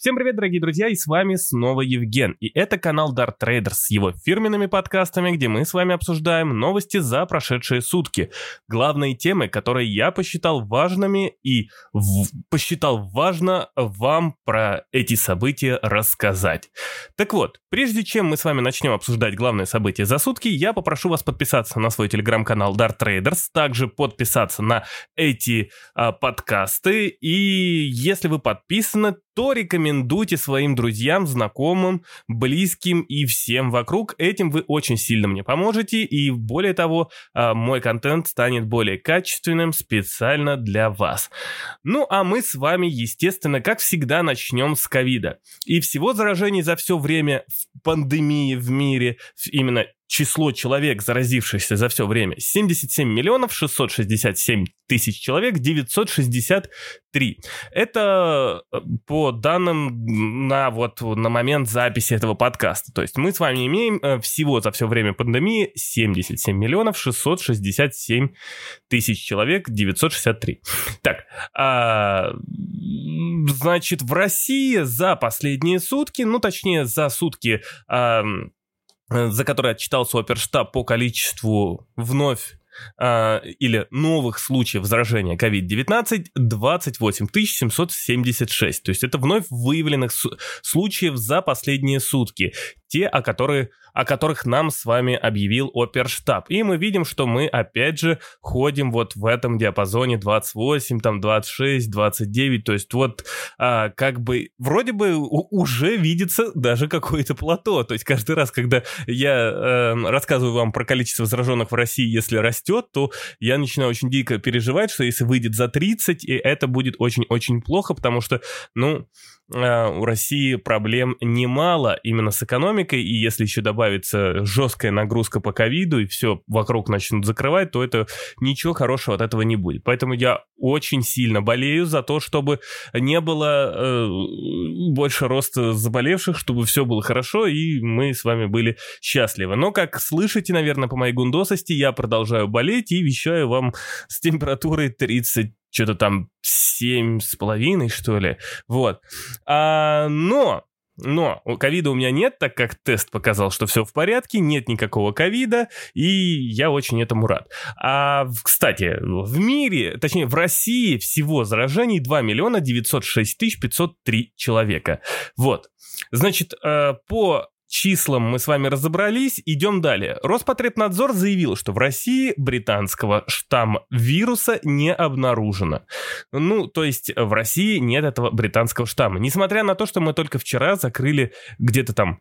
Всем привет, дорогие друзья, и с вами снова Евген. И это канал Dart Traders с его фирменными подкастами, где мы с вами обсуждаем новости за прошедшие сутки. Главные темы, которые я посчитал важными и в... посчитал важно вам про эти события рассказать. Так вот, прежде чем мы с вами начнем обсуждать главные события за сутки, я попрошу вас подписаться на свой телеграм-канал Dart Traders, также подписаться на эти а, подкасты, и если вы подписаны, то рекомендуйте своим друзьям, знакомым, близким и всем вокруг. Этим вы очень сильно мне поможете, и более того, а, мой контент станет более качественным специально для вас. Ну а мы с вами, естественно, как всегда, начнем с ковида. И всего заражений за все время пандемии в мире, именно число человек, заразившихся за все время, 77 миллионов 667 тысяч человек, 963. Это э, по данным на вот на момент записи этого подкаста. То есть мы с вами имеем э, всего за все время пандемии 77 миллионов 667 тысяч человек, 963. Так, а, значит, в России за последние сутки, ну точнее за сутки... А, за который отчитался оперштаб по количеству вновь э, или новых случаев заражения COVID-19 28 776. То есть это вновь выявленных случаев за последние сутки. Те, о которых о которых нам с вами объявил оперштаб. И мы видим, что мы опять же ходим вот в этом диапазоне 28, там 26, 29, то есть вот а, как бы вроде бы уже видится даже какое-то плато. То есть каждый раз, когда я э, рассказываю вам про количество зараженных в России, если растет, то я начинаю очень дико переживать, что если выйдет за 30, и это будет очень-очень плохо, потому что, ну, у России проблем немало именно с экономикой, и если еще добавится жесткая нагрузка по ковиду, и все вокруг начнут закрывать, то это ничего хорошего от этого не будет. Поэтому я очень сильно болею за то, чтобы не было э, больше роста заболевших, чтобы все было хорошо, и мы с вами были счастливы. Но, как слышите, наверное, по моей гундосости, я продолжаю болеть и вещаю вам с температурой 30 что-то там семь с половиной, что ли. Вот. А, но но ковида у меня нет, так как тест показал, что все в порядке, нет никакого ковида, и я очень этому рад. А, кстати, в мире, точнее, в России всего заражений 2 миллиона 906 тысяч 503 человека. Вот. Значит, э, по числам мы с вами разобрались, идем далее. Роспотребнадзор заявил, что в России британского штамма вируса не обнаружено. Ну, то есть в России нет этого британского штамма. Несмотря на то, что мы только вчера закрыли где-то там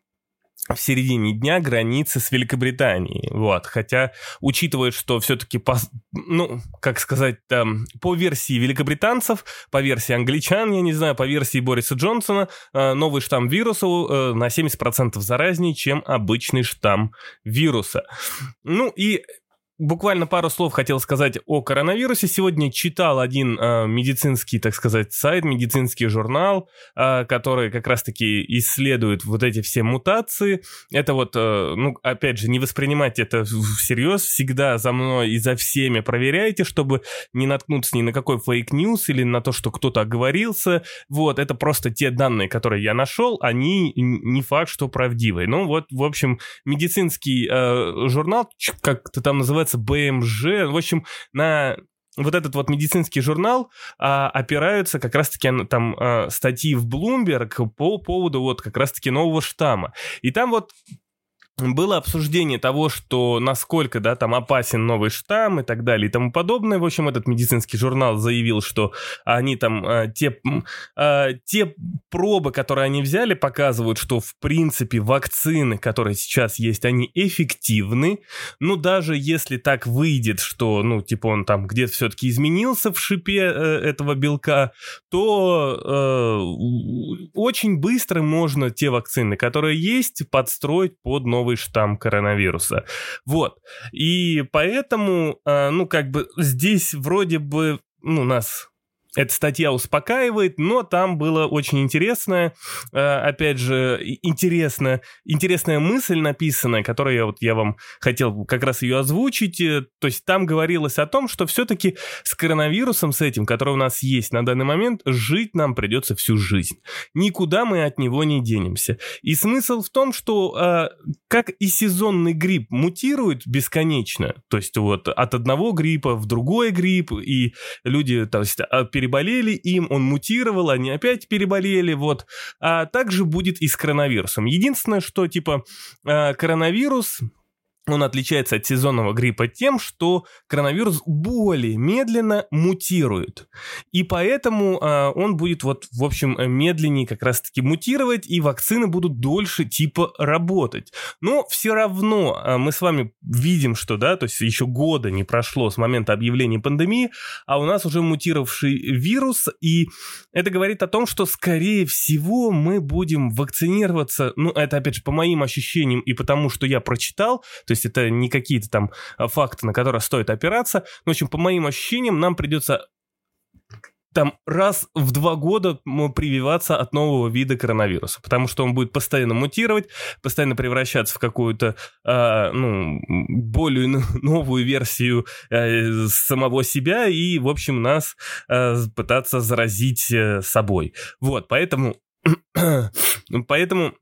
в середине дня границы с Великобританией. Вот. Хотя, учитывая, что все-таки, по, ну, как сказать, там, по версии великобританцев, по версии англичан, я не знаю, по версии Бориса Джонсона, э, новый штамм вируса э, на 70% заразнее, чем обычный штамм вируса. Ну и Буквально пару слов хотел сказать о коронавирусе. Сегодня читал один э, медицинский, так сказать, сайт, медицинский журнал, э, который как раз-таки исследует вот эти все мутации. Это вот, э, ну, опять же, не воспринимать это всерьез. Всегда за мной и за всеми проверяйте, чтобы не наткнуться ни на какой fake news или на то, что кто-то оговорился. Вот, это просто те данные, которые я нашел, они не факт, что правдивые. Ну, вот, в общем, медицинский э, журнал, как-то там называется, называется БМЖ. В общем, на вот этот вот медицинский журнал а, опираются как раз-таки там а, статьи в Bloomberg по поводу вот как раз-таки нового штамма. И там вот было обсуждение того, что насколько, да, там опасен новый штамм и так далее и тому подобное. В общем, этот медицинский журнал заявил, что они там, э, те, э, те пробы, которые они взяли, показывают, что, в принципе, вакцины, которые сейчас есть, они эффективны. Но даже если так выйдет, что, ну, типа он там где-то все-таки изменился в шипе э, этого белка, то э, очень быстро можно те вакцины, которые есть, подстроить под новый новый штамм коронавируса. Вот. И поэтому, а, ну, как бы здесь вроде бы, ну, нас эта статья успокаивает, но там было очень интересное, э, опять же, интересная, интересная мысль написанная, которую я, вот, я вам хотел как раз ее озвучить. Э, то есть там говорилось о том, что все-таки с коронавирусом, с этим, который у нас есть на данный момент, жить нам придется всю жизнь. Никуда мы от него не денемся. И смысл в том, что э, как и сезонный грипп мутирует бесконечно, то есть вот от одного гриппа в другой грипп, и люди, то есть, а, переболели им, он мутировал, они опять переболели, вот. А также будет и с коронавирусом. Единственное, что, типа, а, коронавирус он отличается от сезонного гриппа тем, что коронавирус более медленно мутирует. И поэтому э, он будет вот, в общем, медленнее как раз-таки мутировать, и вакцины будут дольше типа работать. Но все равно э, мы с вами видим, что, да, то есть еще года не прошло с момента объявления пандемии, а у нас уже мутировавший вирус, и это говорит о том, что, скорее всего, мы будем вакцинироваться, ну, это, опять же, по моим ощущениям и потому, что я прочитал, то есть это не какие-то там а, факты, на которые стоит опираться. Но, в общем, по моим ощущениям, нам придется там раз в два года прививаться от нового вида коронавируса, потому что он будет постоянно мутировать, постоянно превращаться в какую-то э, ну, более новую версию э, самого себя и, в общем, нас э, пытаться заразить э, собой. Вот, поэтому, поэтому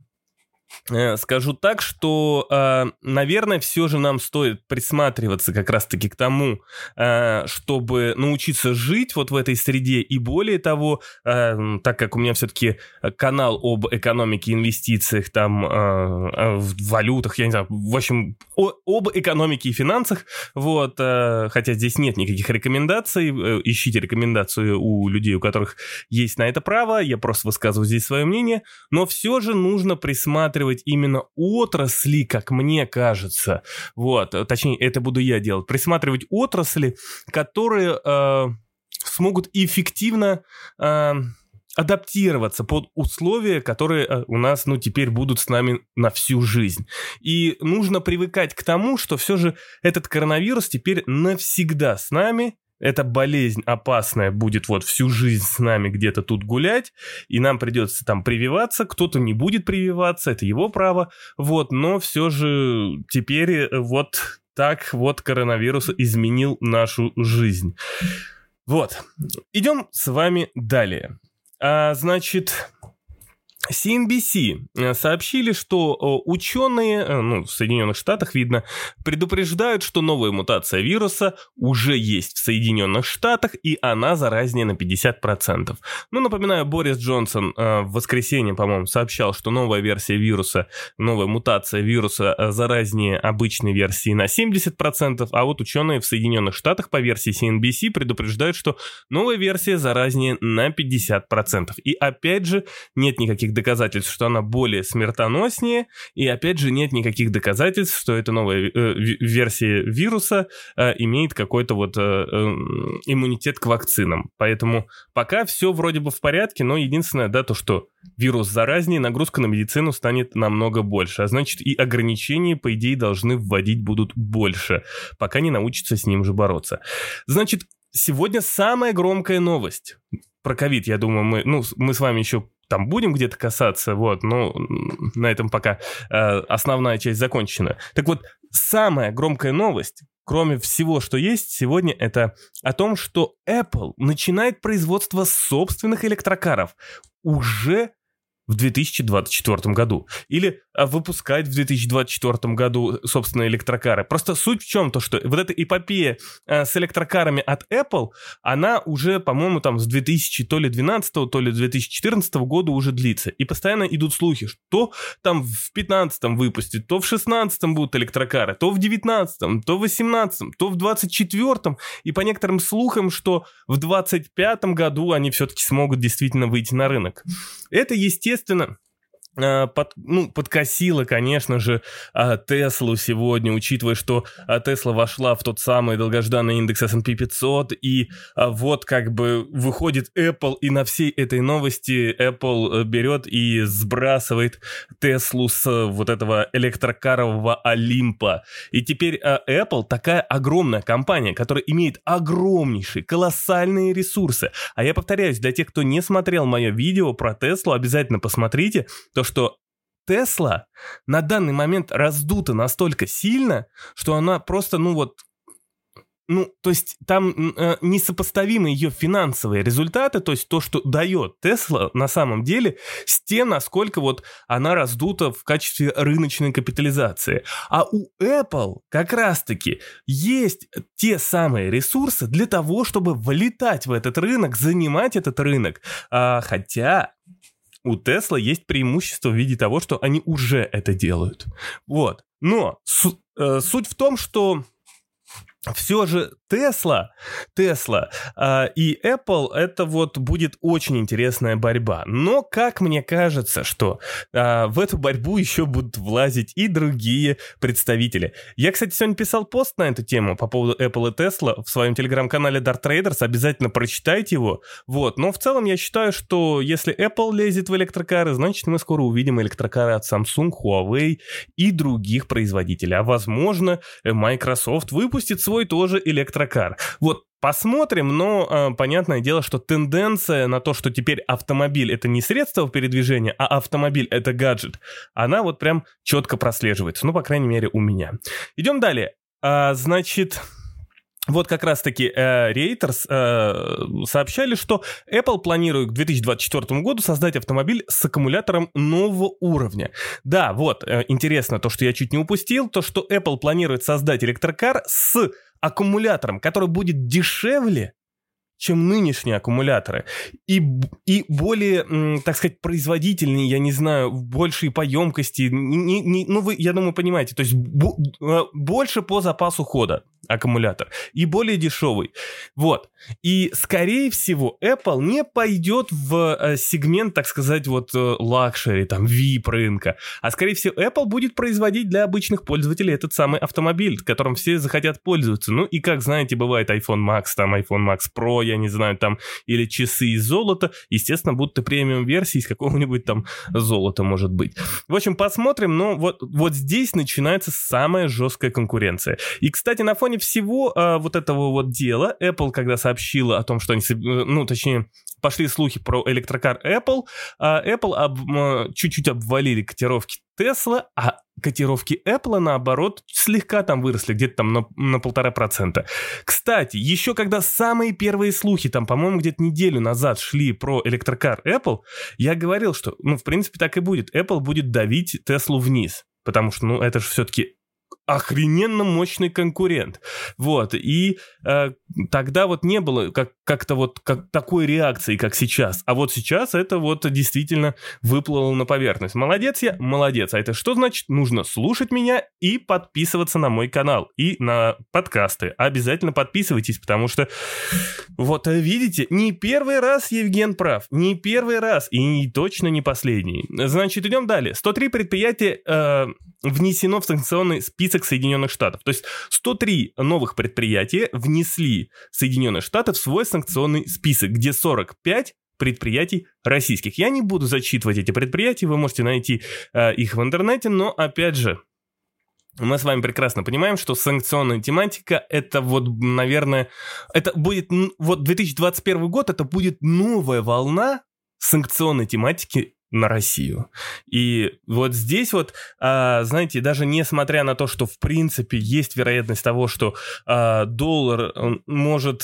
скажу так, что, э, наверное, все же нам стоит присматриваться как раз-таки к тому, э, чтобы научиться жить вот в этой среде. И более того, так как у меня все-таки канал об экономике, инвестициях, там, в валютах, я не знаю, в общем, об экономике и финансах, вот, хотя здесь нет никаких рекомендаций, ищите рекомендацию у людей, у которых есть на это право, я просто высказываю здесь свое мнение, но все же нужно присматриваться рассматривать именно отрасли, как мне кажется. Вот, точнее, это буду я делать. Присматривать отрасли, которые э, смогут эффективно... Э, адаптироваться под условия, которые э, у нас, ну, теперь будут с нами на всю жизнь. И нужно привыкать к тому, что все же этот коронавирус теперь навсегда с нами, эта болезнь опасная будет вот всю жизнь с нами где-то тут гулять, и нам придется там прививаться, кто-то не будет прививаться, это его право, вот, но все же теперь э, вот так вот коронавирус изменил нашу жизнь. Вот, идем с вами далее. А, значит, CNBC э, сообщили, что э, ученые, э, ну, в Соединенных Штатах видно, предупреждают, что новая мутация вируса уже есть в Соединенных Штатах, и она заразнее на 50%. Ну, напоминаю, Борис Джонсон в воскресенье, по-моему, сообщал, что новая версия вируса, новая мутация вируса заразнее обычной версии на 70%, а вот ученые в Соединенных Штатах по версии CNBC предупреждают, что новая версия заразнее на 50%. И опять же, нет никаких доказательств, что она более смертоноснее, и опять же нет никаких доказательств, что эта новая э, версия вируса э, имеет какой-то вот э, э, иммунитет к вакцинам. Поэтому пока все вроде бы в порядке, но единственное, да, то, что вирус заразнее, нагрузка на медицину станет намного больше, а значит и ограничения, по идее, должны вводить будут больше, пока не научатся с ним же бороться. Значит, сегодня самая громкая новость про ковид, я думаю, мы, ну, мы с вами еще там будем где-то касаться, вот, но на этом пока э, основная часть закончена. Так вот, самая громкая новость, кроме всего, что есть сегодня, это о том, что Apple начинает производство собственных электрокаров уже в 2024 году. Или а, выпускать в 2024 году, собственно, электрокары. Просто суть в чем? То, что вот эта эпопея а, с электрокарами от Apple, она уже, по-моему, там с 2000 то ли 12 то ли 2014 года уже длится. И постоянно идут слухи, что там в 15 выпустят, то в 16 будут электрокары, то в 19 то в 18 то в 24 И по некоторым слухам, что в 25 году они все-таки смогут действительно выйти на рынок. Это, естественно, естественно, Э, под, ну, подкосила, конечно же, э, Теслу сегодня, учитывая, что э, Тесла вошла в тот самый долгожданный индекс S&P 500, и вот как бы выходит Apple, и на всей этой новости Apple берет и сбрасывает Теслу с вот этого электрокарового Олимпа. И теперь Apple такая огромная компания, которая имеет огромнейшие, колоссальные ресурсы. А я повторяюсь, для тех, кто не смотрел мое видео про Теслу, обязательно посмотрите, то, что Тесла на данный момент раздута настолько сильно, что она просто, ну вот, ну, то есть там э, несопоставимы ее финансовые результаты, то есть то, что дает Тесла на самом деле, с тем, насколько вот она раздута в качестве рыночной капитализации. А у Apple как раз-таки есть те самые ресурсы для того, чтобы вылетать в этот рынок, занимать этот рынок. А, хотя у Тесла есть преимущество в виде того, что они уже это делают. Вот. Но су- э, суть в том, что все же Tesla, Tesla э, и Apple это вот будет очень интересная борьба. Но как мне кажется, что э, в эту борьбу еще будут влазить и другие представители. Я, кстати, сегодня писал пост на эту тему по поводу Apple и Tesla в своем телеграм-канале Dart Traders. Обязательно прочитайте его. Вот. Но в целом я считаю, что если Apple лезет в электрокары, значит мы скоро увидим электрокары от Samsung, Huawei и других производителей. А возможно, Microsoft выпустит свой тоже электрокар электрокар. Вот Посмотрим, но э, понятное дело, что тенденция на то, что теперь автомобиль это не средство передвижения, а автомобиль это гаджет, она вот прям четко прослеживается. Ну, по крайней мере, у меня. Идем далее. А, значит, вот как раз-таки э, Reuters э, сообщали, что Apple планирует к 2024 году создать автомобиль с аккумулятором нового уровня. Да, вот, э, интересно то, что я чуть не упустил, то, что Apple планирует создать электрокар с аккумулятором, который будет дешевле, чем нынешние аккумуляторы. И, и более, так сказать, производительные, я не знаю, большей по емкости. Не, не, ну, вы, я думаю, понимаете, то есть бо, э, больше по запасу хода аккумулятор и более дешевый. Вот. И, скорее всего, Apple не пойдет в э, сегмент, так сказать, вот э, luxury, там, VIP рынка, а, скорее всего, Apple будет производить для обычных пользователей этот самый автомобиль, которым все захотят пользоваться. Ну и, как знаете, бывает iPhone Max, там, iPhone Max Pro, я не знаю, там, или часы из золота, естественно, будут и премиум-версии из какого-нибудь там золота, может быть. В общем, посмотрим, но вот, вот здесь начинается самая жесткая конкуренция. И, кстати, на фоне всего а, вот этого вот дела, Apple, когда сообщила о том, что они, ну, точнее, пошли слухи про электрокар Apple, а Apple об, чуть-чуть обвалили котировки Tesla, а котировки Apple, наоборот, слегка там выросли, где-то там на, на полтора процента. Кстати, еще когда самые первые слухи, там, по-моему, где-то неделю назад шли про электрокар Apple, я говорил, что, ну, в принципе, так и будет. Apple будет давить Теслу вниз. Потому что, ну, это же все-таки охрененно мощный конкурент. Вот, и э, тогда вот не было как, как-то вот как, такой реакции, как сейчас. А вот сейчас это вот действительно выплыло на поверхность. Молодец я? Молодец. А это что значит? Нужно слушать меня и подписываться на мой канал и на подкасты. Обязательно подписывайтесь, потому что вот видите, не первый раз Евген прав, не первый раз и точно не последний. Значит, идем далее. 103 предприятия э, внесено в санкционный список Соединенных Штатов. То есть 103 новых предприятия внесли Соединенные Штаты в свой санкционный список, где 45 предприятий российских. Я не буду зачитывать эти предприятия, вы можете найти э, их в интернете, но опять же, мы с вами прекрасно понимаем, что санкционная тематика это вот, наверное, это будет, вот 2021 год, это будет новая волна санкционной тематики на Россию. И вот здесь вот, а, знаете, даже несмотря на то, что в принципе есть вероятность того, что а, доллар может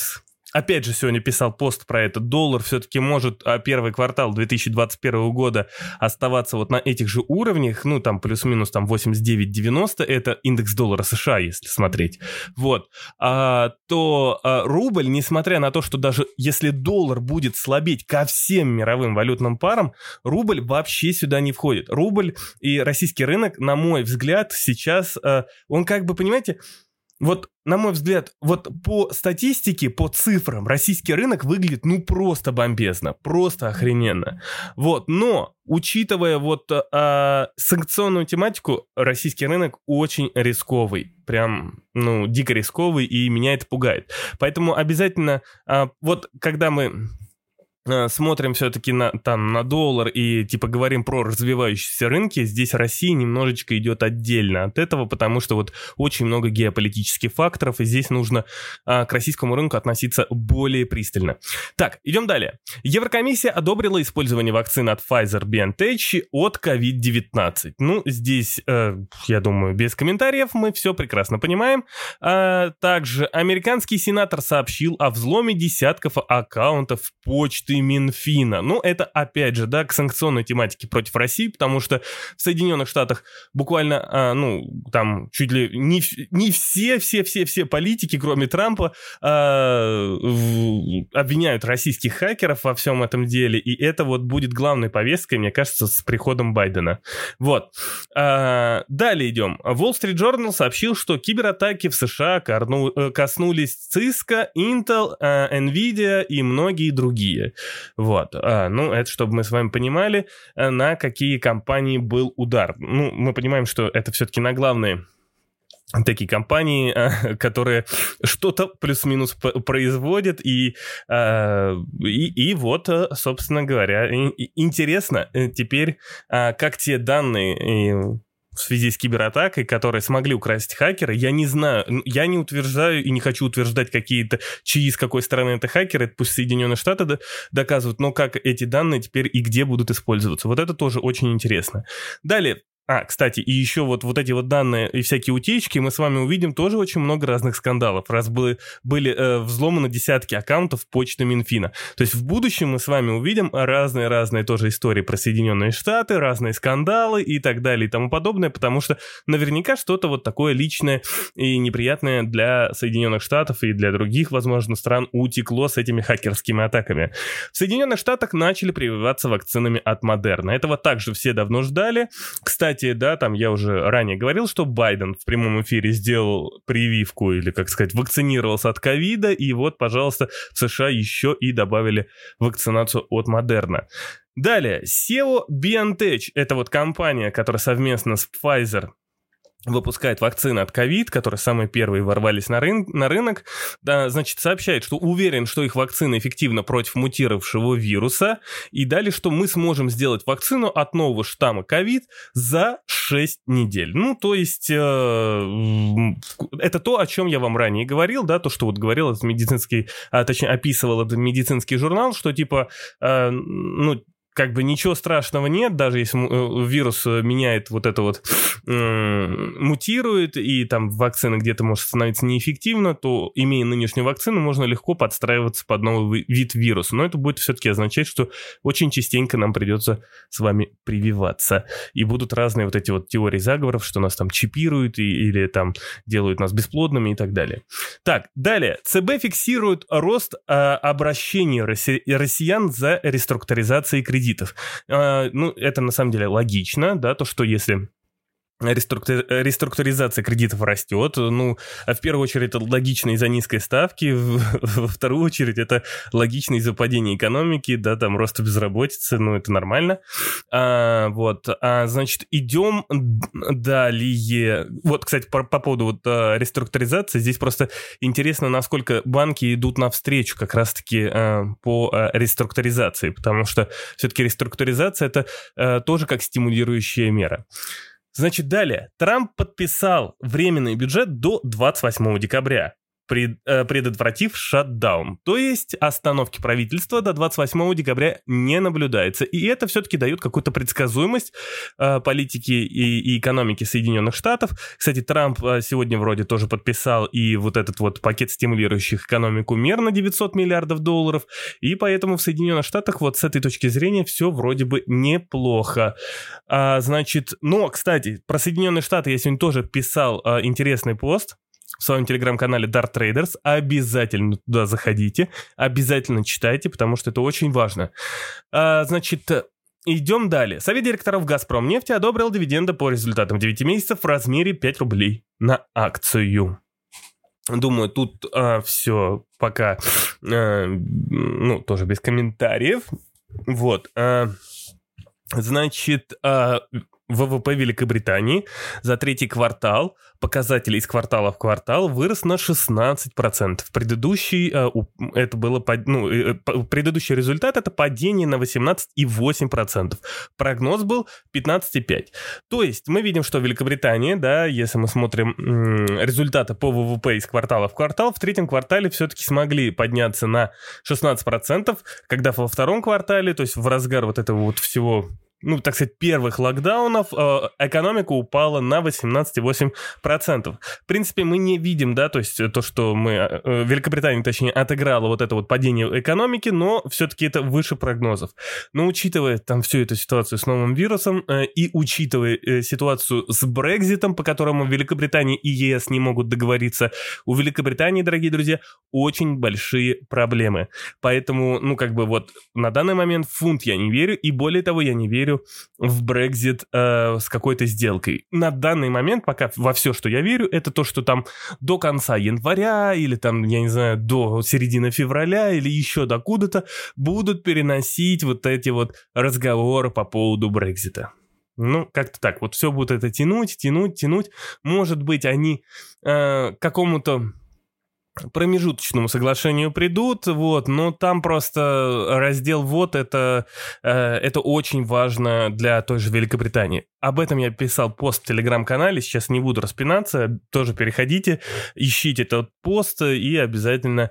опять же, сегодня писал пост про это, доллар. Все-таки может а первый квартал 2021 года оставаться вот на этих же уровнях, ну, там плюс-минус там 89-90, это индекс доллара США, если смотреть, вот, а, то а, рубль, несмотря на то, что даже если доллар будет слабеть ко всем мировым валютным парам, рубль вообще сюда не входит. Рубль и российский рынок, на мой взгляд, сейчас, а, он как бы, понимаете, вот, на мой взгляд, вот по статистике, по цифрам, российский рынок выглядит, ну, просто бомбезно, просто охрененно. Вот, но, учитывая вот э, санкционную тематику, российский рынок очень рисковый. Прям, ну, дико рисковый, и меня это пугает. Поэтому обязательно, э, вот, когда мы смотрим все-таки на, там, на доллар и типа говорим про развивающиеся рынки, здесь Россия немножечко идет отдельно от этого, потому что вот очень много геополитических факторов, и здесь нужно а, к российскому рынку относиться более пристально. Так, идем далее. Еврокомиссия одобрила использование вакцины от Pfizer-BioNTech от COVID-19. Ну, здесь, э, я думаю, без комментариев мы все прекрасно понимаем. А, также американский сенатор сообщил о взломе десятков аккаунтов почты и Минфина. Ну, это опять же, да, к санкционной тематике против России, потому что в Соединенных Штатах буквально, а, ну, там чуть ли не, не все, все, все, все политики, кроме Трампа, а, в, обвиняют российских хакеров во всем этом деле, и это вот будет главной повесткой, мне кажется, с приходом Байдена. Вот. А, далее идем. Wall Street Journal сообщил, что кибератаки в США э, коснулись Cisco, Intel, э, Nvidia и многие другие. Вот. А, ну, это чтобы мы с вами понимали, э, на какие компании был удар. Ну, мы понимаем, что это все-таки на главные такие компании, э, которые что-то плюс-минус производят, и, э, и, и вот, собственно говоря, интересно теперь, как те данные в связи с кибератакой, которые смогли украсть хакеры. Я не знаю, я не утверждаю и не хочу утверждать какие-то, чьи с какой стороны это хакеры, это пусть Соединенные Штаты доказывают, но как эти данные теперь и где будут использоваться. Вот это тоже очень интересно. Далее, а, кстати, и еще вот, вот эти вот данные и всякие утечки, мы с вами увидим тоже очень много разных скандалов, раз были, были э, взломаны десятки аккаунтов почты Минфина. То есть в будущем мы с вами увидим разные-разные тоже истории про Соединенные Штаты, разные скандалы и так далее и тому подобное, потому что наверняка что-то вот такое личное и неприятное для Соединенных Штатов и для других, возможно, стран утекло с этими хакерскими атаками. В Соединенных Штатах начали прививаться вакцинами от Модерна. Этого также все давно ждали. Кстати, кстати, да, там я уже ранее говорил, что Байден в прямом эфире сделал прививку или, как сказать, вакцинировался от ковида, и вот, пожалуйста, в США еще и добавили вакцинацию от Модерна. Далее, SEO BioNTech, это вот компания, которая совместно с Pfizer выпускает вакцины от ковид, которые самые первые ворвались на, рын на рынок, да, значит, сообщает, что уверен, что их вакцина эффективна против мутировавшего вируса, и далее, что мы сможем сделать вакцину от нового штамма ковид за 6 недель. Ну, то есть, э, это то, о чем я вам ранее говорил, да, то, что вот говорил этот медицинский, а, точнее, описывал этот медицинский журнал, что, типа, э, ну, как бы ничего страшного нет, даже если э, вирус э, меняет вот это вот, э, мутирует, и там вакцина где-то может становиться неэффективна, то, имея нынешнюю вакцину, можно легко подстраиваться под новый вид вируса. Но это будет все-таки означать, что очень частенько нам придется с вами прививаться. И будут разные вот эти вот теории заговоров, что нас там чипируют и, или там делают нас бесплодными и так далее. Так, далее. ЦБ фиксирует рост э, обращений росси- россиян за реструктуризацией кредитов кредитов. А, ну, это на самом деле логично, да, то, что если реструктури... реструктуризация кредитов растет. Ну, в первую очередь, это логично из-за низкой ставки, во вторую очередь, это логично из-за падения экономики, да, там роста безработицы, ну, это нормально. А, вот, а, значит, идем далее. Вот, кстати, по, по поводу вот а, реструктуризации, здесь просто интересно, насколько банки идут навстречу как раз-таки а, по а, реструктуризации, потому что все-таки реструктуризация это а, тоже как стимулирующая мера. Значит, далее. Трамп подписал временный бюджет до 28 декабря пред, э, предотвратив шатдаун. То есть остановки правительства до 28 декабря не наблюдается. И это все-таки дает какую-то предсказуемость э, политики и, и экономики Соединенных Штатов. Кстати, Трамп э, сегодня вроде тоже подписал и вот этот вот пакет стимулирующих экономику мер на 900 миллиардов долларов. И поэтому в Соединенных Штатах вот с этой точки зрения все вроде бы неплохо. А, значит, но, кстати, про Соединенные Штаты я сегодня тоже писал а, интересный пост в своем телеграм-канале Dart Traders. Обязательно туда заходите, обязательно читайте, потому что это очень важно. А, значит, идем далее. Совет директоров «Газпром» нефти одобрил дивиденды по результатам 9 месяцев в размере 5 рублей на акцию. Думаю, тут а, все пока, а, ну, тоже без комментариев. Вот. А, значит, а, ВВП Великобритании за третий квартал, показатели из квартала в квартал, вырос на 16%. Предыдущий, э, это было, ну, э, предыдущий результат это падение на 18,8%. Прогноз был 15,5%. То есть мы видим, что Великобритания, да, если мы смотрим результаты по ВВП из квартала в квартал, в третьем квартале все-таки смогли подняться на 16%, когда во втором квартале, то есть в разгар вот этого вот всего ну, так сказать, первых локдаунов э, экономика упала на 18,8%. В принципе, мы не видим, да, то есть то, что мы, э, Великобритания, точнее, отыграла вот это вот падение экономики, но все-таки это выше прогнозов. Но учитывая там всю эту ситуацию с новым вирусом э, и учитывая э, ситуацию с Брекзитом, по которому Великобритания и ЕС не могут договориться, у Великобритании, дорогие друзья, очень большие проблемы. Поэтому, ну, как бы вот на данный момент фунт я не верю, и более того, я не верю верю в Брекзит э, с какой-то сделкой. На данный момент пока во все, что я верю, это то, что там до конца января или там, я не знаю, до середины февраля или еще докуда-то будут переносить вот эти вот разговоры по поводу Брекзита. Ну, как-то так. Вот все будет это тянуть, тянуть, тянуть. Может быть, они э, какому-то промежуточному соглашению придут, вот, но там просто раздел вот это, э, это очень важно для той же Великобритании. Об этом я писал пост в телеграм-канале, сейчас не буду распинаться, тоже переходите, ищите этот пост и обязательно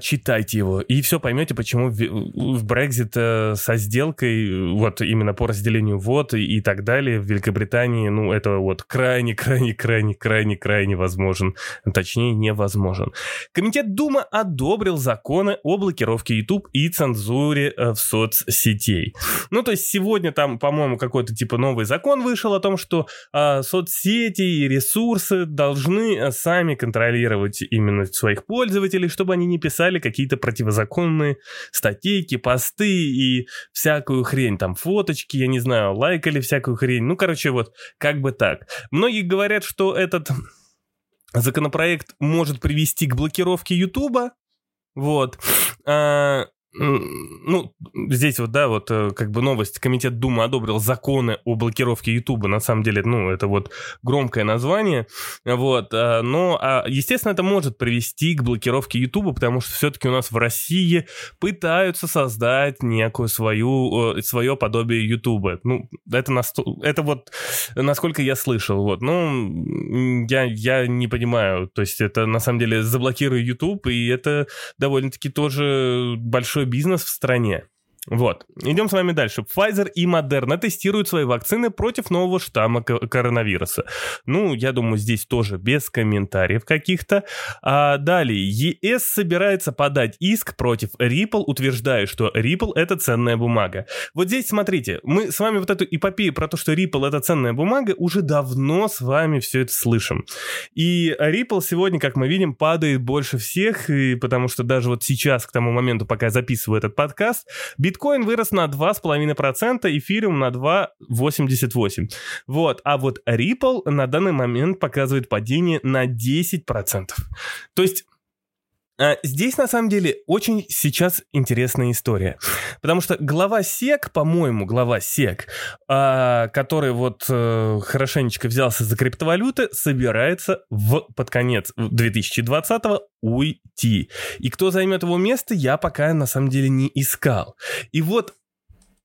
читайте его, и все поймете, почему в Брекзит э, со сделкой, вот именно по разделению вот и, так далее, в Великобритании, ну, это вот крайне, крайне, крайне, крайне, крайне возможен, точнее, невозможен. Комитет Дума одобрил законы о блокировке YouTube и цензуре э, в соцсетей. Ну, то есть сегодня там, по-моему, какой-то типа новый закон вышел о том, что а, соцсети и ресурсы должны э, сами контролировать именно своих пользователей, чтобы они не писали какие-то противозаконные статейки, посты и всякую хрень, там фоточки, я не знаю, лайкали всякую хрень. Ну, короче, вот как бы так. Многие говорят, что этот законопроект может привести к блокировке Ютуба, вот. А, ну, здесь вот, да, вот э, как бы новость. Комитет Думы одобрил законы о блокировке Ютуба. На самом деле, ну, это вот громкое название. Вот. А, но, а, естественно, это может привести к блокировке Ютуба, потому что все-таки у нас в России пытаются создать некую свою, свое подобие Ютуба. Ну, это, насто... это вот насколько я слышал. Вот. Ну, я, я не понимаю. То есть это на самом деле заблокирует Ютуб, и это довольно-таки тоже большой бизнес в стране. Вот. Идем с вами дальше. Pfizer и Moderna тестируют свои вакцины против нового штамма коронавируса. Ну, я думаю, здесь тоже без комментариев каких-то. А далее. ЕС собирается подать иск против Ripple, утверждая, что Ripple — это ценная бумага. Вот здесь, смотрите, мы с вами вот эту эпопею про то, что Ripple — это ценная бумага, уже давно с вами все это слышим. И Ripple сегодня, как мы видим, падает больше всех, и потому что даже вот сейчас, к тому моменту, пока я записываю этот подкаст, биткоин Биткоин вырос на 2,5%, эфириум на 2,88%. Вот, а вот Ripple на данный момент показывает падение на 10%. То есть Здесь, на самом деле, очень сейчас интересная история. Потому что глава СЕК, по-моему, глава СЕК, а, который вот э, хорошенечко взялся за криптовалюты, собирается в, под конец 2020-го уйти. И кто займет его место, я пока на самом деле не искал. И вот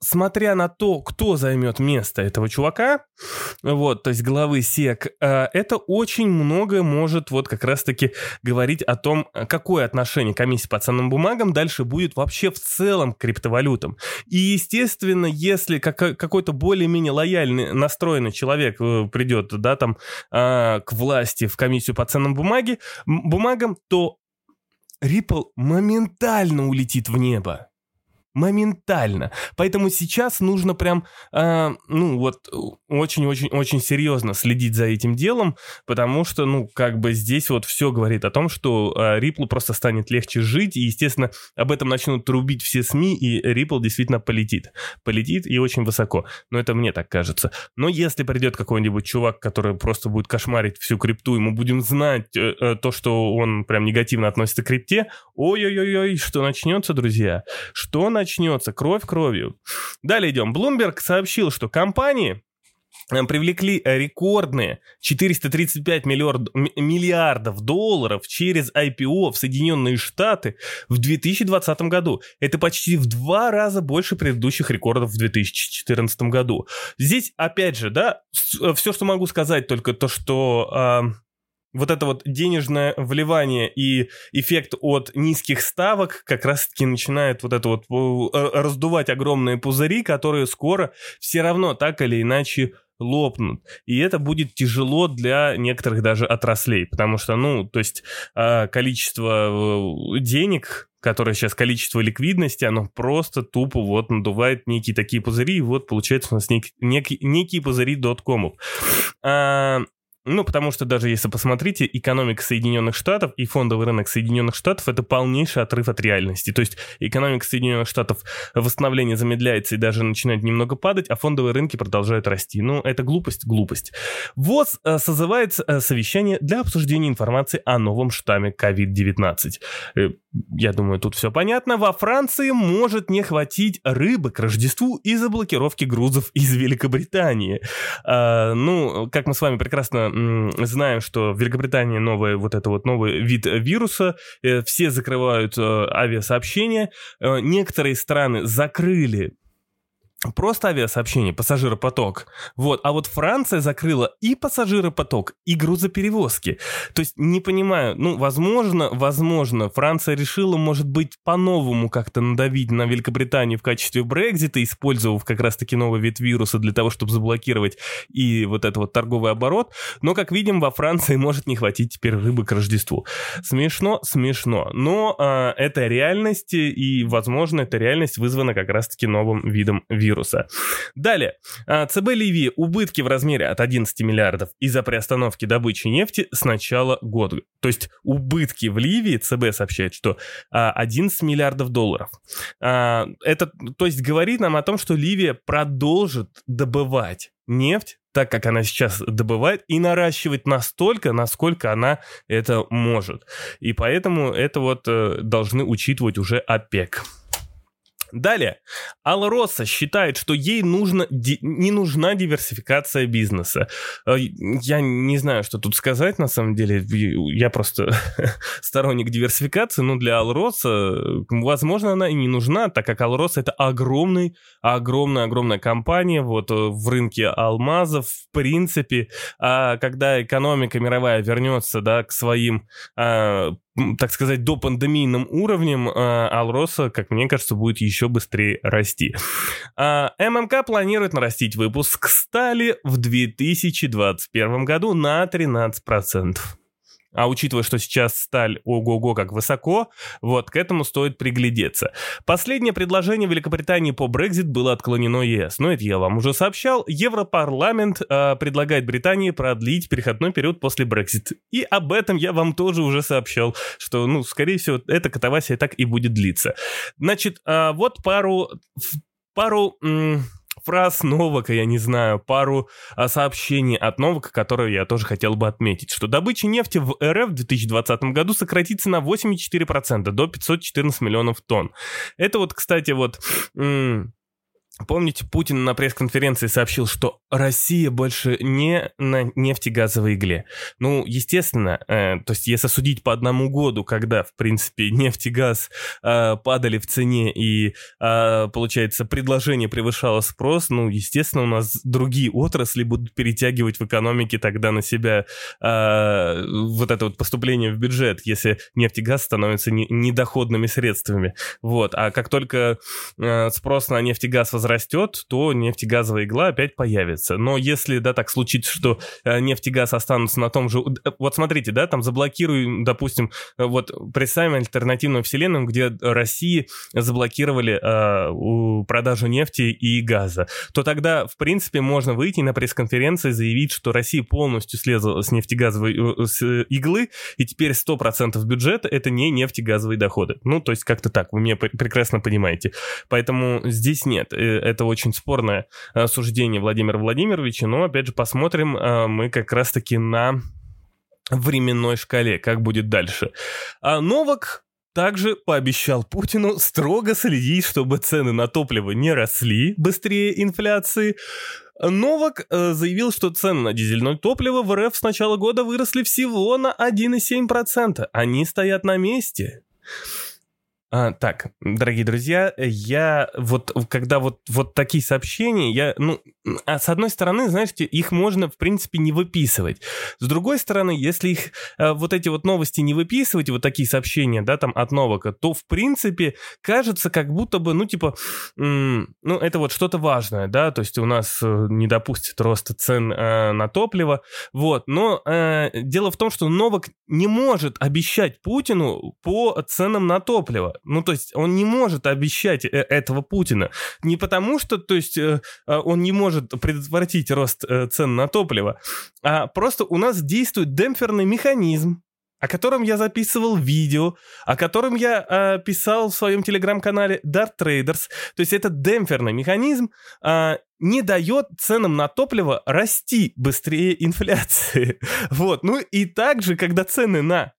смотря на то, кто займет место этого чувака, вот, то есть главы СЕК, э, это очень много может вот как раз-таки говорить о том, какое отношение комиссии по ценным бумагам дальше будет вообще в целом к криптовалютам. И, естественно, если какой-то более-менее лояльный, настроенный человек э, придет, да, там, э, к власти в комиссию по ценным бумаге, бумагам, то Ripple моментально улетит в небо. Моментально. Поэтому сейчас нужно прям, э, ну вот, очень-очень-очень серьезно следить за этим делом, потому что, ну, как бы здесь вот все говорит о том, что э, Ripple просто станет легче жить, и, естественно, об этом начнут трубить все СМИ, и Ripple действительно полетит. Полетит и очень высоко. Но это мне так кажется. Но если придет какой-нибудь чувак, который просто будет кошмарить всю крипту, и мы будем знать э, э, то, что он прям негативно относится к крипте, ой-ой-ой, что начнется, друзья? Что начнется? Кровь кровью. Далее идем. Bloomberg сообщил, что компании Э, привлекли рекордные 435 миллиард, миллиардов долларов через IPO в Соединенные Штаты в 2020 году. Это почти в два раза больше предыдущих рекордов в 2014 году. Здесь, опять же, да, э, все, что могу сказать, только то, что... Э, вот это вот денежное вливание и эффект от низких ставок как раз-таки начинает вот это вот э, раздувать огромные пузыри, которые скоро все равно так или иначе лопнут. И это будет тяжело для некоторых даже отраслей, потому что, ну, то есть а, количество э, денег, которое сейчас количество ликвидности, оно просто тупо вот надувает некие такие пузыри, и вот получается у нас некий, некий, некие пузыри доткомов. А, ну, потому что даже если посмотрите, экономика Соединенных Штатов и фондовый рынок Соединенных Штатов это полнейший отрыв от реальности. То есть экономика Соединенных Штатов восстановление замедляется и даже начинает немного падать, а фондовые рынки продолжают расти. Ну, это глупость, глупость. ВОЗ э, созывает э, совещание для обсуждения информации о новом штамме COVID-19. Э, я думаю, тут все понятно. Во Франции может не хватить рыбы к Рождеству из-за блокировки грузов из Великобритании. Ну, как мы с вами прекрасно знаем, что в Великобритании новый вот это вот новый вид вируса, э, все закрывают э, авиасообщения, э, некоторые страны закрыли просто авиасообщение, пассажиропоток. Вот. А вот Франция закрыла и пассажиропоток, и грузоперевозки. То есть не понимаю, ну, возможно, возможно, Франция решила, может быть, по-новому как-то надавить на Великобританию в качестве Брекзита, использовав как раз-таки новый вид вируса для того, чтобы заблокировать и вот этот вот торговый оборот. Но, как видим, во Франции может не хватить теперь рыбы к Рождеству. Смешно, смешно. Но э, это реальность, и, возможно, эта реальность вызвана как раз-таки новым видом вируса вируса. Далее. А, ЦБ Ливии убытки в размере от 11 миллиардов из-за приостановки добычи нефти с начала года. То есть убытки в Ливии, ЦБ сообщает, что 11 а, миллиардов долларов. А, это, то есть говорит нам о том, что Ливия продолжит добывать нефть так, как она сейчас добывает, и наращивать настолько, насколько она это может. И поэтому это вот э, должны учитывать уже ОПЕК. Далее. Алла Росса считает, что ей нужно, не нужна диверсификация бизнеса. Э, я не знаю, что тут сказать, на самом деле. Я просто сторонник диверсификации, но для Алла Росса, возможно, она и не нужна, так как Алла Росса это огромный, огромная-огромная компания вот э, в рынке алмазов, в принципе. А когда экономика мировая вернется, да, к своим а, так сказать, до пандемийным уровнем, а, Алроса, как мне кажется, будет еще быстрее расти. А, ММК планирует нарастить выпуск стали в 2021 году на 13%. А учитывая, что сейчас сталь ого-го как высоко, вот к этому стоит приглядеться. Последнее предложение Великобритании по Brexit было отклонено ЕС. Но это я вам уже сообщал. Европарламент э, предлагает Британии продлить переходной период после Brexit. И об этом я вам тоже уже сообщал, что, ну, скорее всего, эта катавасия так и будет длиться. Значит, э, вот пару... пару... М- фраз Новака, я не знаю, пару а, сообщений от Новака, которые я тоже хотел бы отметить, что добыча нефти в РФ в 2020 году сократится на 84% до 514 миллионов тонн. Это вот, кстати, вот... М- Помните, Путин на пресс-конференции сообщил, что Россия больше не на нефтегазовой игле. Ну, естественно, э, то есть если судить по одному году, когда, в принципе, нефть и газ э, падали в цене и, э, получается, предложение превышало спрос, ну, естественно, у нас другие отрасли будут перетягивать в экономике тогда на себя э, вот это вот поступление в бюджет, если нефть и газ становятся не, недоходными средствами. Вот, а как только э, спрос на нефть и газ возрастет, то нефтегазовая игла опять появится. Но если, да, так случится, что э, нефть и газ останутся на том же... Э, вот смотрите, да, там заблокируем, допустим, э, вот представим альтернативную вселенную, где России заблокировали э, продажу нефти и газа, то тогда, в принципе, можно выйти на пресс-конференции и заявить, что Россия полностью слезла с нефтегазовой с иглы, и теперь 100% бюджета — это не нефтегазовые доходы. Ну, то есть как-то так, вы меня прекрасно понимаете. Поэтому здесь нет. Это очень спорное суждение Владимира Владимировича, но, опять же, посмотрим мы как раз-таки на временной шкале, как будет дальше. А Новак также пообещал Путину строго следить, чтобы цены на топливо не росли быстрее инфляции. Новак э, заявил, что цены на дизельное топливо в РФ с начала года выросли всего на 1,7%. Они стоят на месте. А, так, дорогие друзья, я вот, когда вот, вот такие сообщения, я, ну, а с одной стороны, знаете, их можно, в принципе, не выписывать. С другой стороны, если их, а, вот эти вот новости не выписывать, вот такие сообщения, да, там, от Новака, то, в принципе, кажется, как будто бы, ну, типа, ну, это вот что-то важное, да, то есть у нас э, не допустит роста цен э, на топливо, вот, но э, дело в том, что Новак не может обещать Путину по ценам на топливо. Ну, то есть он не может обещать э, этого Путина. Не потому что, то есть, э, э, он не может предотвратить рост цен на топливо, а просто у нас действует демпферный механизм, о котором я записывал видео, о котором я э, писал в своем телеграм-канале Dart Traders. То есть это демпферный механизм э, не дает ценам на топливо расти быстрее инфляции. Вот. Ну и также, когда цены на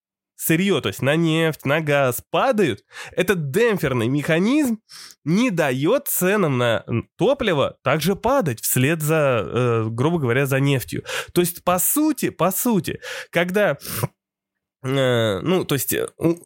сырье, то есть на нефть, на газ падают, этот демпферный механизм не дает ценам на топливо также падать вслед за, э, грубо говоря, за нефтью. То есть, по сути, по сути, когда э, ну, то есть э, у,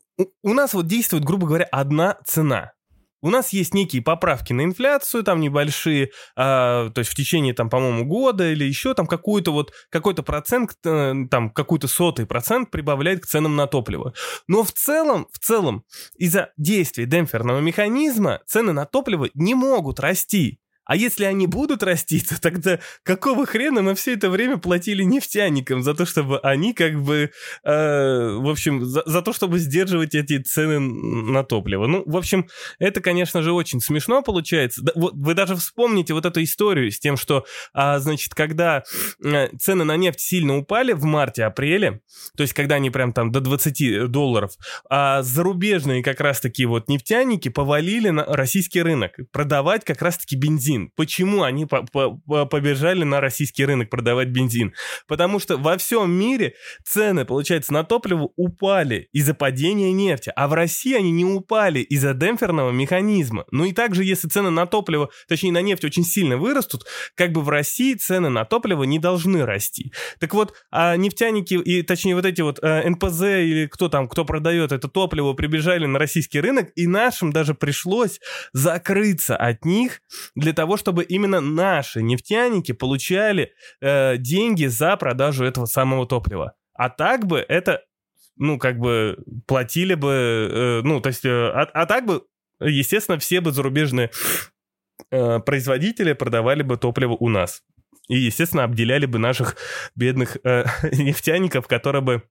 у нас вот действует, грубо говоря, одна цена. У нас есть некие поправки на инфляцию, там небольшие, а, то есть в течение, там, по-моему, года или еще там какой-то вот, какой-то процент, э, там, какой-то сотый процент прибавляет к ценам на топливо. Но в целом, в целом, из-за действий демпферного механизма цены на топливо не могут расти. А если они будут расти, то тогда какого хрена мы все это время платили нефтяникам за то, чтобы они как бы, э, в общем, за, за то, чтобы сдерживать эти цены на топливо. Ну, в общем, это, конечно же, очень смешно получается. Да, вот вы даже вспомните вот эту историю с тем, что, а, значит, когда э, цены на нефть сильно упали в марте-апреле, то есть когда они прям там до 20 долларов, а зарубежные как раз-таки вот нефтяники повалили на российский рынок продавать как раз-таки бензин бензин. Почему они по по побежали на российский рынок продавать бензин? Потому что во всем мире цены, получается, на топливо упали из-за падения нефти, а в России они не упали из-за демпферного механизма. Ну и также, если цены на топливо, точнее на нефть очень сильно вырастут, как бы в России цены на топливо не должны расти. Так вот, а нефтяники, и точнее вот эти вот э, НПЗ или кто там, кто продает это топливо, прибежали на российский рынок, и нашим даже пришлось закрыться от них для того, того, чтобы именно наши нефтяники получали э, деньги за продажу этого самого топлива. А так бы это, ну, как бы платили бы, э, ну, то есть, э, а, а так бы, естественно, все бы зарубежные э, производители продавали бы топливо у нас. И, естественно, обделяли бы наших бедных э, нефтяников, которые бы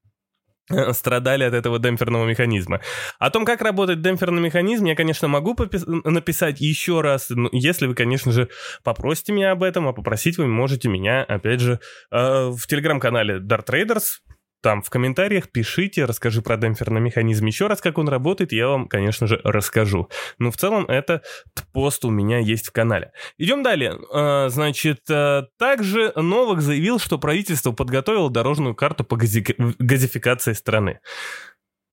страдали от этого демпферного механизма. О том, как работает демпферный механизм, я, конечно, могу написать еще раз, если вы, конечно же, попросите меня об этом, а попросить вы можете меня, опять же, э, в телеграм-канале Dart Traders, там в комментариях пишите, расскажи про демпферный механизм еще раз, как он работает, я вам, конечно же, расскажу. Но в целом это пост у меня есть в канале. Идем далее. А, значит, а, также Новак заявил, что правительство подготовило дорожную карту по газификации страны.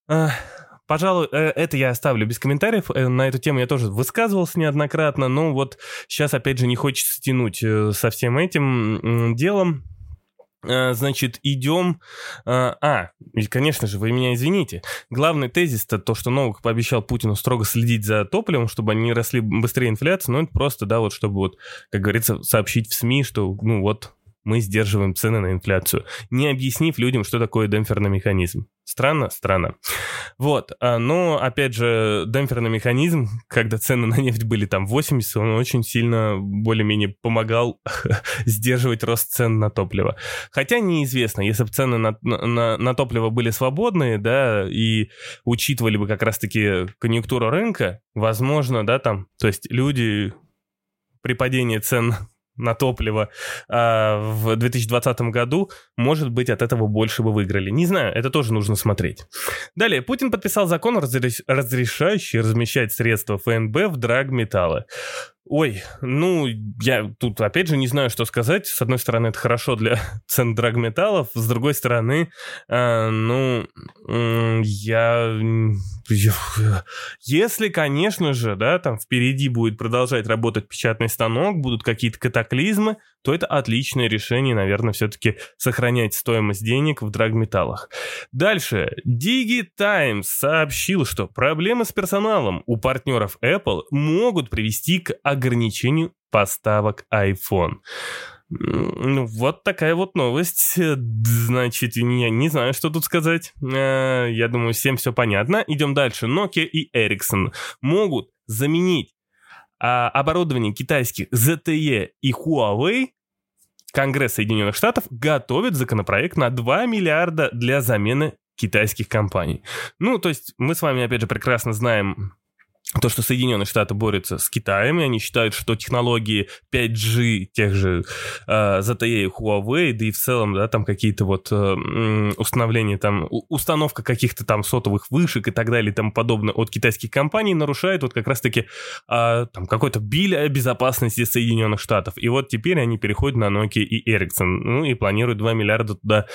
А, пожалуй, э, это я оставлю без комментариев. Э, на эту тему я тоже высказывался неоднократно, но вот сейчас, опять же, не хочется тянуть э, со всем этим делом. Э, значит, идем... Э, а, и, конечно же, вы меня извините. Главный тезис-то то, что Новак пообещал Путину строго следить за топливом, чтобы они росли быстрее инфляции, но это просто, да, вот чтобы вот, как говорится, сообщить в СМИ, что, ну вот, мы сдерживаем цены на инфляцию, не объяснив людям, что такое демпферный механизм. Странно? Странно. Вот, а, но, опять же, демпферный механизм, когда цены на нефть были там 80, он очень сильно более-менее помогал сдерживать рост цен на топливо. Хотя неизвестно, если бы цены на, на, на топливо были свободные, да, и учитывали бы как раз-таки конъюнктуру рынка, возможно, да, там, то есть люди при падении цен на топливо а, в 2020 году, может быть, от этого больше бы выиграли. Не знаю, это тоже нужно смотреть. Далее, Путин подписал закон, разрешающий размещать средства ФНБ в драгметаллы. Ой, ну, я тут опять же не знаю, что сказать. С одной стороны, это хорошо для цен драгметаллов, с другой стороны, э, ну, э, я... Если, конечно же, да, там впереди будет продолжать работать печатный станок, будут какие-то катаклизмы, то это отличное решение, наверное, все-таки сохранять стоимость денег в драгметаллах. Дальше. DigiTimes сообщил, что проблемы с персоналом у партнеров Apple могут привести к ограничению поставок iPhone. Ну, вот такая вот новость. Значит, я не знаю, что тут сказать. Э, я думаю, всем все понятно. Идем дальше. Nokia и Ericsson могут заменить а, оборудование китайских ZTE и Huawei Конгресс Соединенных Штатов готовит законопроект на 2 миллиарда для замены китайских компаний. Ну, то есть мы с вами, опять же, прекрасно знаем то, что Соединенные Штаты борются с Китаем, и они считают, что технологии 5G, тех же э, ZTE и Huawei, да и в целом, да, там какие-то вот э, установления, там, установка каких-то там сотовых вышек и так далее и тому подобное от китайских компаний нарушает вот как раз-таки э, там какой-то биль о безопасности Соединенных Штатов. И вот теперь они переходят на Nokia и Ericsson, ну и планируют 2 миллиарда туда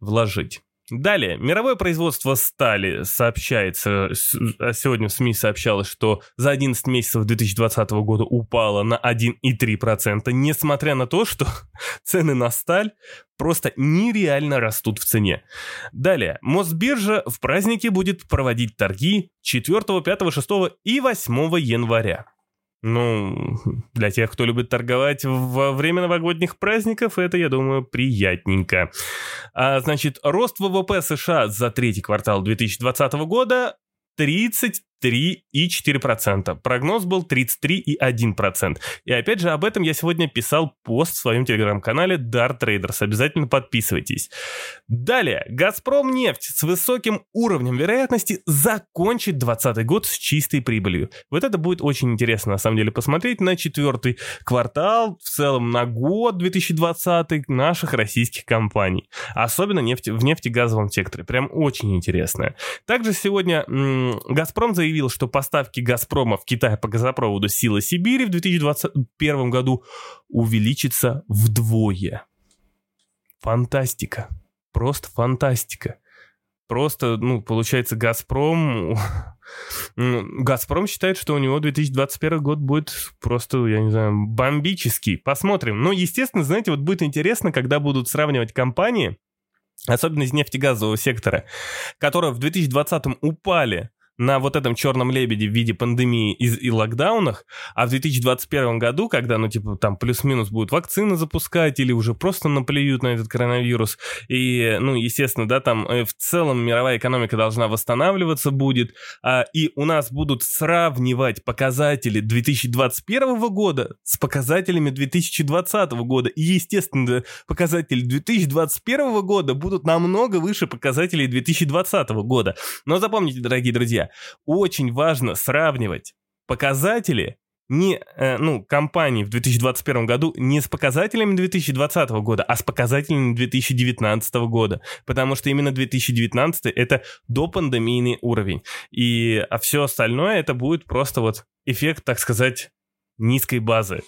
вложить. Далее, мировое производство стали сообщается, а сегодня в СМИ сообщалось, что за 11 месяцев 2020 года упало на 1,3%, несмотря на то, что цены на сталь просто нереально растут в цене. Далее, Мосбиржа в празднике будет проводить торги 4, 5, 6 и 8 января. Ну, для тех, кто любит торговать во время новогодних праздников, это, я думаю, приятненько. А, значит, рост ВВП США за третий квартал 2020 года 30 3,4%. Прогноз был 33,1%. И опять же, об этом я сегодня писал пост в своем телеграм-канале Dart Traders. Обязательно подписывайтесь. Далее. Газпром нефть с высоким уровнем вероятности закончит 2020 год с чистой прибылью. Вот это будет очень интересно, на самом деле, посмотреть на четвертый квартал, в целом на год 2020 наших российских компаний. Особенно нефть, в нефтегазовом секторе. Прям очень интересно. Также сегодня м- Газпром заявил, заявил, что поставки «Газпрома» в Китай по газопроводу «Сила Сибири» в 2021 году увеличатся вдвое. Фантастика. Просто фантастика. Просто, ну, получается, «Газпром...» «Газпром» считает, что у него 2021 год будет просто, я не знаю, бомбический. Посмотрим. Но, естественно, знаете, вот будет интересно, когда будут сравнивать компании, особенно из нефтегазового сектора, которые в 2020 упали на вот этом черном лебеде в виде пандемии и, и локдаунах, а в 2021 году, когда, ну, типа, там плюс-минус будут вакцины запускать или уже просто наплюют на этот коронавирус, и, ну, естественно, да, там э, в целом мировая экономика должна восстанавливаться будет, а, и у нас будут сравнивать показатели 2021 года с показателями 2020 года, и, естественно, показатели 2021 года будут намного выше показателей 2020 года. Но запомните, дорогие друзья, очень важно сравнивать показатели не, э, ну, компании в 2021 году не с показателями 2020 года, а с показателями 2019 года, потому что именно 2019 это допандемийный уровень, и а все остальное это будет просто вот эффект, так сказать, низкой базы.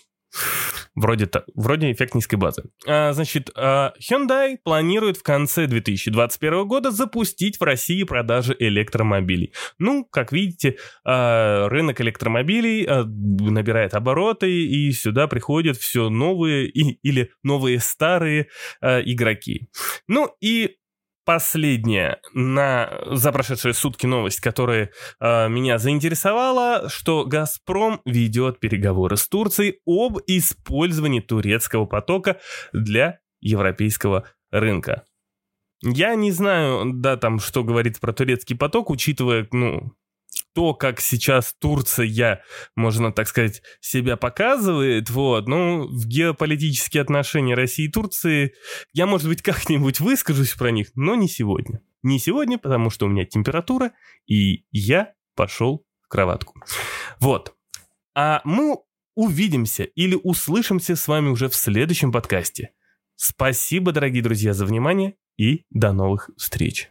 Вроде, то, вроде эффект низкой базы. А, значит, а, Hyundai планирует в конце 2021 года запустить в России продажи электромобилей. Ну, как видите, а, рынок электромобилей а, набирает обороты, и сюда приходят все новые и, или новые старые игроки. Ну и последняя на за прошедшие сутки новость, которая э, меня заинтересовала, что «Газпром» ведет переговоры с Турцией об использовании турецкого потока для европейского рынка. Я не знаю, да, там, что говорит про турецкий поток, учитывая, ну, то, как сейчас Турция, можно так сказать, себя показывает, вот, ну, в геополитические отношения России и Турции я, может быть, как-нибудь выскажусь про них, но не сегодня. Не сегодня, потому что у меня температура, и я пошел в кроватку. Вот. А мы увидимся или услышимся с вами уже в следующем подкасте. Спасибо, дорогие друзья, за внимание и до новых встреч.